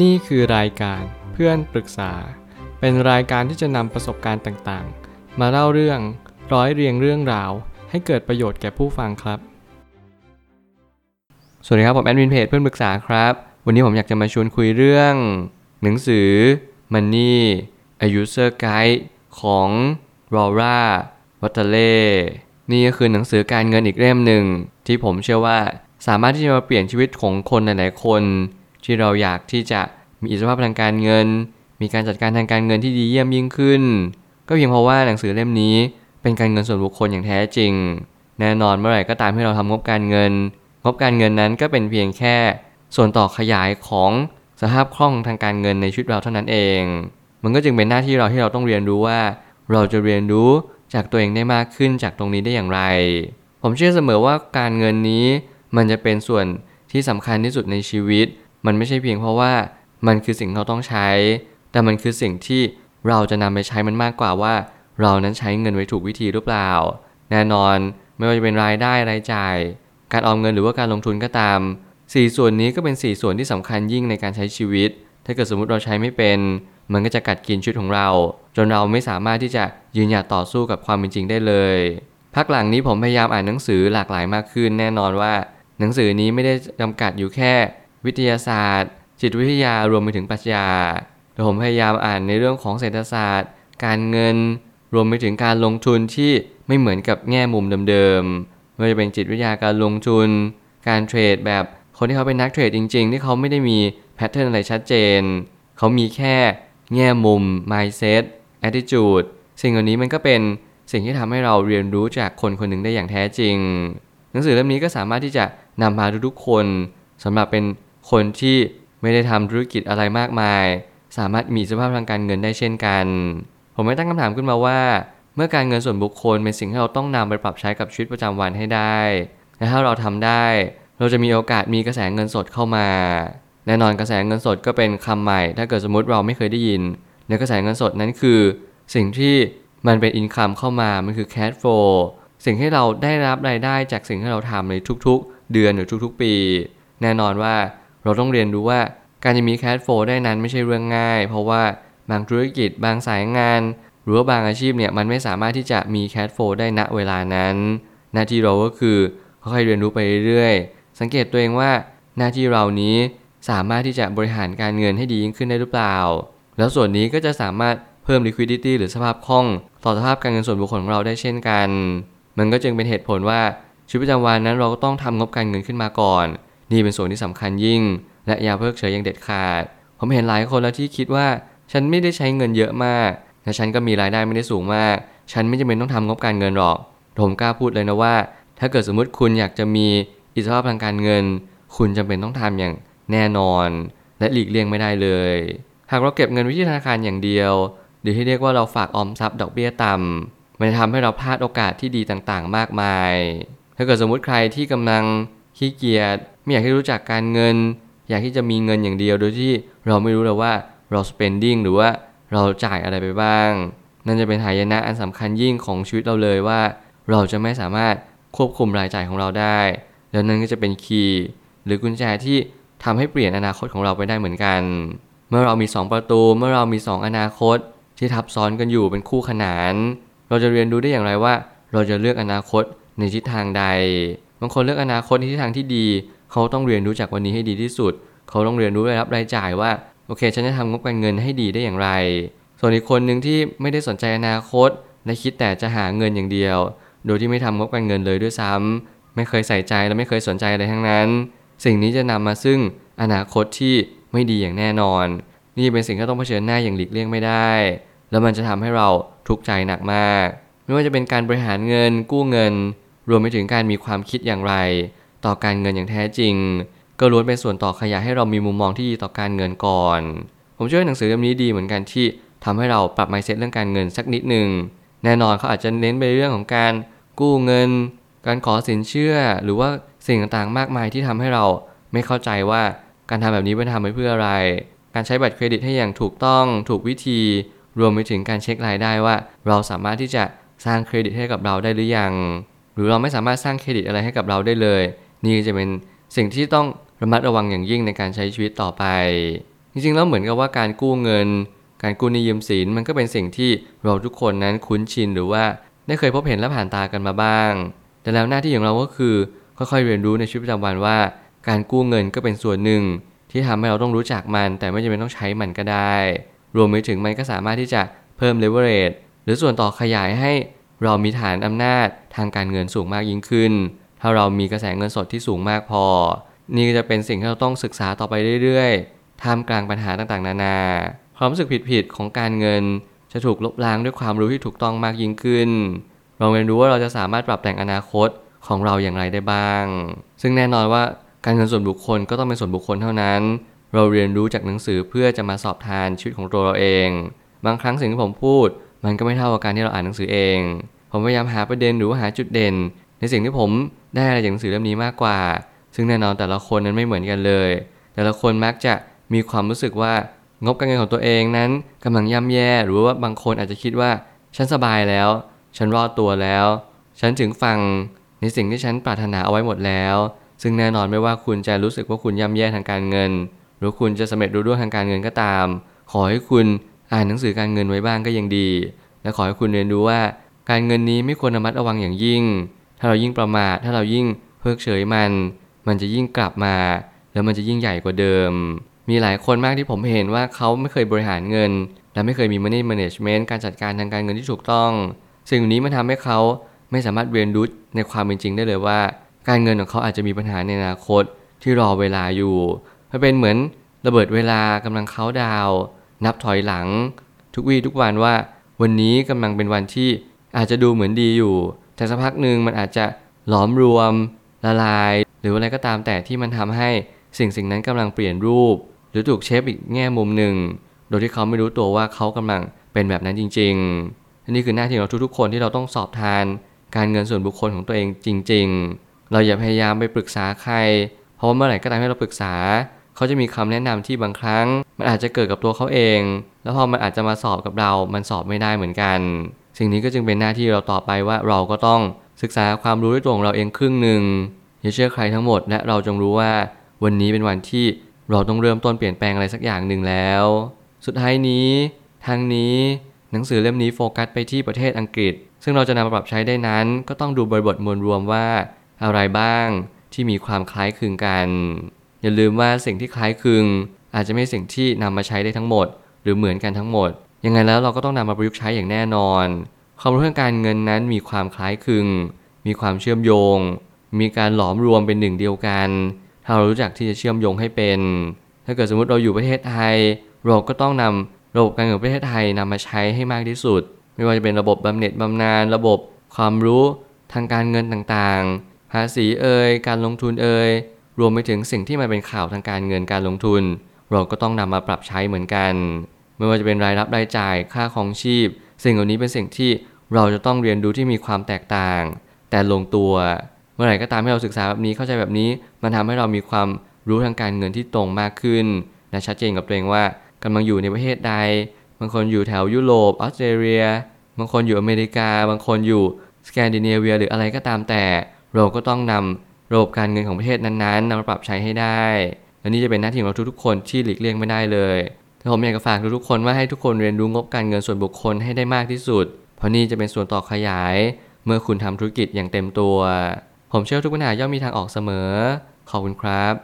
นี่คือรายการเพื่อนปรึกษา เป็นรายการที่จะนำประสบการณ์ต่างๆ มาเล่าเรื่องร้อยเรียงเรื่องราว ให้เกิดประโยชน์แก่ผู้ฟังครับ สวัสดีครับผมแอดมินเพจเพื่อนปรึกษาครับ วันนี้ผมอยากจะมาชวนคุยเรื่อง หนังสือ Money A User Guide ของ Laura w a t t e l e นี่ก็คือหนังสือการเงินอีกเล่มหนึ่ง ที่ผมเชื่อว่าสามารถที่จะมาเปลี่ยนชีวิตของคนหลายๆคน ที่เราอยากที่จะมีอิสรภาพทางการเงิน มีการจัดการทางการเงินที่ดีเยี่ยมยิ่งขึ้น ก็เพียงเพราะว่าหนังสือเล่มนี้เป็นการเงินส่วนบุคคลอย่างแท้จริง แน่นอนเมื่อไหร่ก็ตามที่เราทำงบการเงิน งบการเงินนั้นก็เป็นเพียงแค่ ส่วนต่อขยายของสภาพคล่องทางการเงินในชีวิตเราเท่านั้นเอง มันก็จึงเป็นหน้าที่เราที่เราต้องเรียนรู้ว่า เราจะเรียนรู้จากตัวเองได้มากขึ้นจากตรงนี้ได้อย่างไร ผมเชื่อเสมอว่าการเงินนี้มันจะเป็นส่วนที่สำคัญที่สุดในชีวิต มันไม่ใช่เพียงเพราะว่ามันคือสิ่งเราต้องใช้ แต่มันคือสิ่งที่เราจะนำไปใช้มันมากกว่าว่า เรานั้นใช้เงินไว้ถูกวิธีหรือเปล่า แน่นอนไม่ว่าจะเป็นรายได้รายจ่าย การออมเงินหรือว่าการลงทุนก็ตามสี่ส่วนนี้ก็เป็นสี่ส่วนที่สำคัญยิ่งในการใช้ชีวิต ถ้าเกิดสมมติเราใช้ไม่เป็น มันก็จะกัดกินชีวิตของเรา จนเราไม่สามารถที่จะยืนหยัดต่อสู้กับความเป็นจริงได้เลย พักหลังนี้ผมพยายามอ่านหนังสือหลากหลายมากขึ้น แน่นอนว่า หนังสือนี้ไม่ได้จำกัดอยู่แค่ วิทยาศาสตร์ จิตวิทยารวมไปถึงปรัชญาแต่ผมพยายามอ่านในเรื่องของเศรษฐศาสตร์ การเงิน รวมไปถึงการลงทุนที่ไม่เหมือนกับแง่มุมเดิมๆไม่ว่าจะเป็นจิตวิทยาการลงทุน การเทรดแบบคนที่เขาเป็นนักเทรดจริง ๆ ที่เขาไม่ได้มีแพทเทิร์นอะไรชัดเจน เขามีแค่แง่มุม mindset attitude สิ่งเหล่านี้มันก็เป็นสิ่งที่ทำให้เราเรียนรู้จากคนคนหนึ่งได้อย่างแท้จริง หนังสือเล่มนี้ก็สามารถที่จะนำพาทุกๆคนสำหรับเป็น คนที่ไม่ได้ทำธุรกิจอะไรมากมาย สามารถมีสภาพทางการเงินได้เช่นกัน ผมไม่ตั้งคำถามขึ้นมาว่า เมื่อการเงินส่วนบุคคลเป็นสิ่งที่เราต้องนำไปปรับใช้กับชีวิตประจำวันให้ได้และถ้าเราทำได้ เราจะมีโอกาสมีกระแสเงินสดเข้ามา แน่นอนกระแสเงินสดก็เป็นคำใหม่ ถ้าเกิดสมมติเราไม่เคยได้ยินในกระแสเงินสดนั้นคือ สิ่งที่มันเป็น income เข้ามา มันคือ cash flow สิ่งที่เราได้รับรายได้จากสิ่งที่เราทำในทุกๆ เดือนหรือทุกๆ ปี แน่นอนว่า เราต้องเรียนรู้ว่าการจะมี cash flow ได้นั้นไม่ใช่เรื่องง่าย เพราะว่าบางธุรกิจบางสายงาน หรือว่าบางอาชีพเนี่ยมันไม่สามารถที่จะมี cash flow ได้ณเวลานั้น หน้าที่เราก็คือค่อยๆเรียนรู้ไปเรื่อยๆสังเกตตัวเองว่าหน้าที่เรานี้สามารถที่จะบริหารการเงินให้ดียิ่งขึ้นได้หรือเปล่า แล้วส่วนนี้ก็จะสามารถเพิ่ม liquidity หรือสภาพคล่อง ต่อสภาพการเงินส่วนบุคคลของเราได้เช่นกัน มันก็จึงเป็นเหตุผลว่าชีวิตประจำวันนั้นเราก็ต้องทำงบการเงินขึ้นมาก่อน นี่เป็นส่วนที่สำคัญยิ่ง และอย่าเพิกเฉยอย่างเด็ดขาด ผมเห็นหลายคนแล้วที่คิดว่า ฉันไม่ได้ใช้เงินเยอะมากและฉันก็มีรายได้ไม่ได้สูงมาก ฉันไม่จำเป็นต้องทำงบการเงินหรอก ผมกล้าพูดเลยนะว่า ถ้าเกิดสมมติคุณอยากจะมีอิสรภาพทางการเงิน คุณจำเป็นต้องทำอย่างแน่นอน และหลีกเลี่ยงไม่ได้เลย หากเราเก็บเงินไว้ที่ธนาคารอย่างเดียว หรือที่เรียกว่าเราฝากออมทรัพย์ดอกเบี้ยต่ำมันจะทำให้เราพลาดโอกาสที่ดีต่างๆ มากมาย ถ้าเกิดสมมุติใครที่กำลังขี้เกียจ ไม่อยากให้รู้จักการเงิน อยากที่จะมีเงินอย่างเดียว โดยที่เราไม่รู้เลยว่าเรา spending หรือว่าเราจ่ายอะไรไปบ้าง นั่นจะเป็นหายนะอันสำคัญยิ่งของชีวิตเราเลยว่า เราจะไม่สามารถควบคุมรายจ่ายของเราได้ แล้วนั่นก็จะเป็นคีย์หรือกุญแจที่ทำให้เปลี่ยนอนาคตของเราไปได้เหมือนกัน เมื่อเรามี 2 ประตู เมื่อเรามี 2 อนาคต ที่ทับซ้อนกันอยู่เป็นคู่ขนาน เราจะเรียนรู้ได้อย่างไรว่า เราจะเลือกอนาคตในทิศทางใด บางคนเลือกอนาคตในทิศทางที่ดี เขาต้องเรียนรู้จากวันนี้ให้ดีที่สุด เขาต้องเรียนรู้รายรับรายจ่ายว่าโอเค ฉันจะทำงบการเงินให้ดีได้อย่างไร ส่วนอีกคนหนึ่งที่ไม่ได้สนใจอนาคต และคิดแต่จะหาเงินอย่างเดียว โดยที่ไม่ทำงบการเงินเลยด้วยซ้ำไม่เคยใส่ใจและไม่เคยสนใจอะไรทั้งนั้น สิ่งนี้จะนำมาซึ่งอนาคตที่ไม่ดีอย่างแน่นอน นี่เป็นสิ่งที่ต้องเผชิญหน้าอย่างหลีกเลี่ยงไม่ได้ แล้วมันจะทำให้เราทุกข์ใจหนักมาก ไม่ว่าจะเป็นการบริหารเงินกู้เงิน รวมไปถึงการมีความคิดอย่างไร ต่อการเงินอย่างแท้จริง ก็ล้วนเป็นส่วนต่อขยายให้เรามีมุมมองที่ดีต่อการเงินก่อน ผมเชื่อหนังสือเล่มนี้ดีเหมือนกันที่ทำให้เราปรับ mindset เรื่องการเงินสักนิดหนึ่งแน่นอนเขาอาจจะเน้นไปเรื่องของการกู้เงิน การขอสินเชื่อ หรือว่าสิ่งต่างๆ มากมายที่ทำให้เราไม่เข้าใจว่าการทำแบบนี้เป็นทำไปเพื่ออะไร การใช้บัตรเครดิตให้อย่างถูกต้องถูกวิธี รวมไปถึงการเช็ครายได้ว่า เราสามารถที่จะสร้างเครดิตให้กับเราได้หรือยัง หรือเราไม่สามารถสร้างเครดิตอะไรให้กับเราได้เลย นี่จะเป็นสิ่งที่ต้องระมัดระวังอย่างยิ่งในการใช้ชีวิตต่อไป จริงๆแล้วเหมือนกับว่าการกู้เงิน การกู้นี้ยืมสินมันก็เป็นสิ่งที่เราทุกคนนั้นคุ้นชินหรือว่าได้เคยพบเห็นและผ่านตากันมาบ้าง แต่แล้วหน้าที่ของเราก็คือค่อยๆเรียนรู้ในชีวิตประจำวันว่า การกู้เงินก็เป็นส่วนหนึ่ง ที่ทำให้เราต้องรู้จักมัน แต่ไม่จำเป็นต้องใช้มันก็ได้ รวมไปถึงมันก็สามารถที่จะเพิ่มเลเวอเรจหรือส่วนต่อขยายให้เรามีฐานอำนาจทางการเงินสูงมากยิ่งขึ้น ถ้าเรามีกระแสเงินสดที่สูงมากพอ นี่ก็จะเป็นสิ่งที่เราต้องศึกษาต่อไปเรื่อยๆ ท่ามกลางปัญหาต่างๆ นานา ความรู้สึกผิดๆ ของการเงิน จะถูกลบล้างด้วยความรู้ที่ถูกต้องมากยิ่งขึ้น เราเรียนรู้ว่าเราจะสามารถปรับแต่งอนาคตของเราอย่างไรได้บ้าง ซึ่งแน่นอนว่าการเงินส่วนบุคคลก็ต้องเป็นส่วนบุคคลเท่านั้น เราเรียนรู้จากหนังสือเพื่อจะมาสอบทานชีวิตของตัวเราเอง บางครั้งสิ่งที่ผมพูด มันก็ไม่เท่ากับการที่เราอ่านหนังสือเอง ผมพยายามหาประเด็นหรือหาจุดเด่น ในสิ่งที่ผมได้อะไรจากหนังสือเล่มนี้มากกว่า ซึ่งแน่นอนแต่ละคนนั้นไม่เหมือนกันเลย แต่ละคนมักจะมีความรู้สึกว่างบการเงินของตัวเองนั้นกำลังย่ำแย่ หรือว่าบางคนอาจจะคิดว่าฉันสบายแล้ว ฉันรอดตัวแล้ว ฉันถึงฟังในสิ่งที่ฉันปรารถนาเอาไว้หมดแล้ว ซึ่งแน่นอนไม่ว่าคุณจะรู้สึกว่าคุณย่ำแย่ทางการเงิน หรือคุณจะสำเร็จรู้ด้วยทางการเงินก็ตาม ขอให้คุณอ่านหนังสือการเงินไว้บ้างก็ยังดี และขอให้คุณเรียนรู้ว่า การเงินนี้ไม่ควรระมัดระวังอย่างยิ่ง ถ้าเรายิ่งประมาทถ้าเรายิ่งเพิกเฉยมัน มันจะยิ่งกลับมา แล้วมันจะยิ่งใหญ่กว่าเดิม มีหลายคนมากที่ผมเห็นว่าเขาไม่เคยบริหารเงิน และไม่เคยมี money management การจัดการทางการเงินที่ถูกต้อง สิ่งนี้มันทำให้เขาไม่สามารถเรียนรู้ในความเป็นจริงได้เลยว่า การเงินของเขาอาจจะมีปัญหาในอนาคตที่รอเวลาอยู่มันเป็นเหมือนระเบิดเวลากำลังเขาดาว นับถอยหลัง ทุกวี่ทุกวันว่า วันนี้กำลังเป็นวันที่อาจจะดูเหมือนดีอยู่ แต่สักพักหนึ่งมันอาจจะหลอมรวมละลาย หรืออะไรก็ตามแต่ที่มันทำให้สิ่งสิ่งนั้นกำลังเปลี่ยนรูป หรือถูกเชฟอีกแง่มุมหนึ่ง โดยที่เขาไม่รู้ตัวว่าเขากำลังเป็นแบบนั้นจริงๆนี่คือหน้าที่ของทุกๆ คนที่เราต้องสอบทาน การเงินส่วนบุคคลของตัวเองจริง ๆ เราอย่าพยายามไปปรึกษาใคร เพราะว่าเมื่อไหร่ก็ตามที่เราปรึกษา เขาจะมีคำแนะนำที่บางครั้ง มันอาจจะเกิดกับตัวเขาเอง แล้วพอมันอาจจะมาสอบกับเรา มันสอบไม่ได้เหมือนกัน สิ่งนี้ก็จึงเป็นหน้าที่เราต่อไปว่าเราก็ต้องศึกษาความรู้ด้วยตัวของเราเองครึ่งหนึ่งอย่าเชื่อใครทั้งหมดและเราจงรู้ว่าวันนี้เป็นวันที่เราต้องเริ่มต้นเปลี่ยนแปลงอะไรสักอย่างหนึ่งแล้ว สุดท้ายนี้ทางนี้หนังสือเล่มนี้โฟกัสไปที่ประเทศอังกฤษ ซึ่งเราจะนำมาปรับใช้ได้นั้น ก็ต้องดูบริบทมวลรวมว่าอะไรบ้างที่มีความคล้ายคลึงกัน อย่าลืมว่าสิ่งที่คล้ายคลึง อาจจะไม่สิ่งที่นำมาใช้ได้ทั้งหมด หรือเหมือนกันทั้งหมด ยังไงแล้วเราก็ต้องนำมาประยุกต์ใช้อย่างแน่นอน ความรู้ทางการเงินนั้นมีความคล้ายคลึง มีความเชื่อมโยง มีการหลอมรวมเป็นหนึ่งเดียวกัน ถ้าเรารู้จักที่จะเชื่อมโยงให้เป็น ถ้าเกิดสมมติเราอยู่ประเทศไทย เราก็ต้องนำระบบการเงินประเทศไทยนำมาใช้ให้มากที่สุด ไม่ว่าจะเป็นระบบบำเหน็จบำนาญระบบความรู้ทางการเงินต่างๆ ภาษีเอ่ยการลงทุนเอ่ยรวมไปถึงสิ่งที่มันเป็นข่าวทางการเงินการลงทุน เราก็ต้องนำมาปรับใช้เหมือนกัน ไม่ว่าจะเป็นรายรับรายจ่ายค่าของชีพ สิ่งเหล่านี้เป็นสิ่งที่เราจะต้องเรียนรู้ที่มีความแตกต่าง แต่ลงตัว เมื่อไหร่ก็ตามให้เราศึกษาแบบนี้เข้าใจแบบนี้ มันทำให้เรามีความรู้ทางการเงินที่ตรงมากขึ้นและชัดเจนกับตัวเองว่ากำลังอยู่ในประเทศใด บางคนอยู่แถวยุโรปออสเตรเลีย บางคนอยู่อเมริกา บางคนอยู่สแกนดิเนเวียหรืออะไรก็ตามแต่ เราก็ต้องนำระบบการเงินของประเทศนั้นๆนำมาปรับใช้ให้ได้ และนี่จะเป็นหน้าที่ของเราทุกๆคนที่หลีกเลี่ยงไม่ได้เลย แต่ผมอยากจะฝากทุกๆคนว่าให้ทุกคนเรียนรู้งบการเงินส่วนบุคคลให้ได้มากที่สุด เพราะนี่จะเป็นส่วนต่อขยาย เมื่อคุณทำธุรกิจอย่างเต็มตัว ผมเชื่อทุกปัญหาย่อมมีทางออกเสมอ ขอบคุณครับ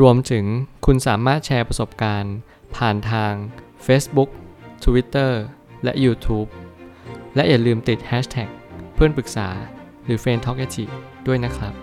รวมถึงคุณสามารถแชร์ประสบการณ์ ผ่านทาง Facebook Twitter และ YouTube และอย่าลืมติด Hashtag เพื่อนปรึกษาหรือ f r ร e n d t a l k a ด้วยนะครับ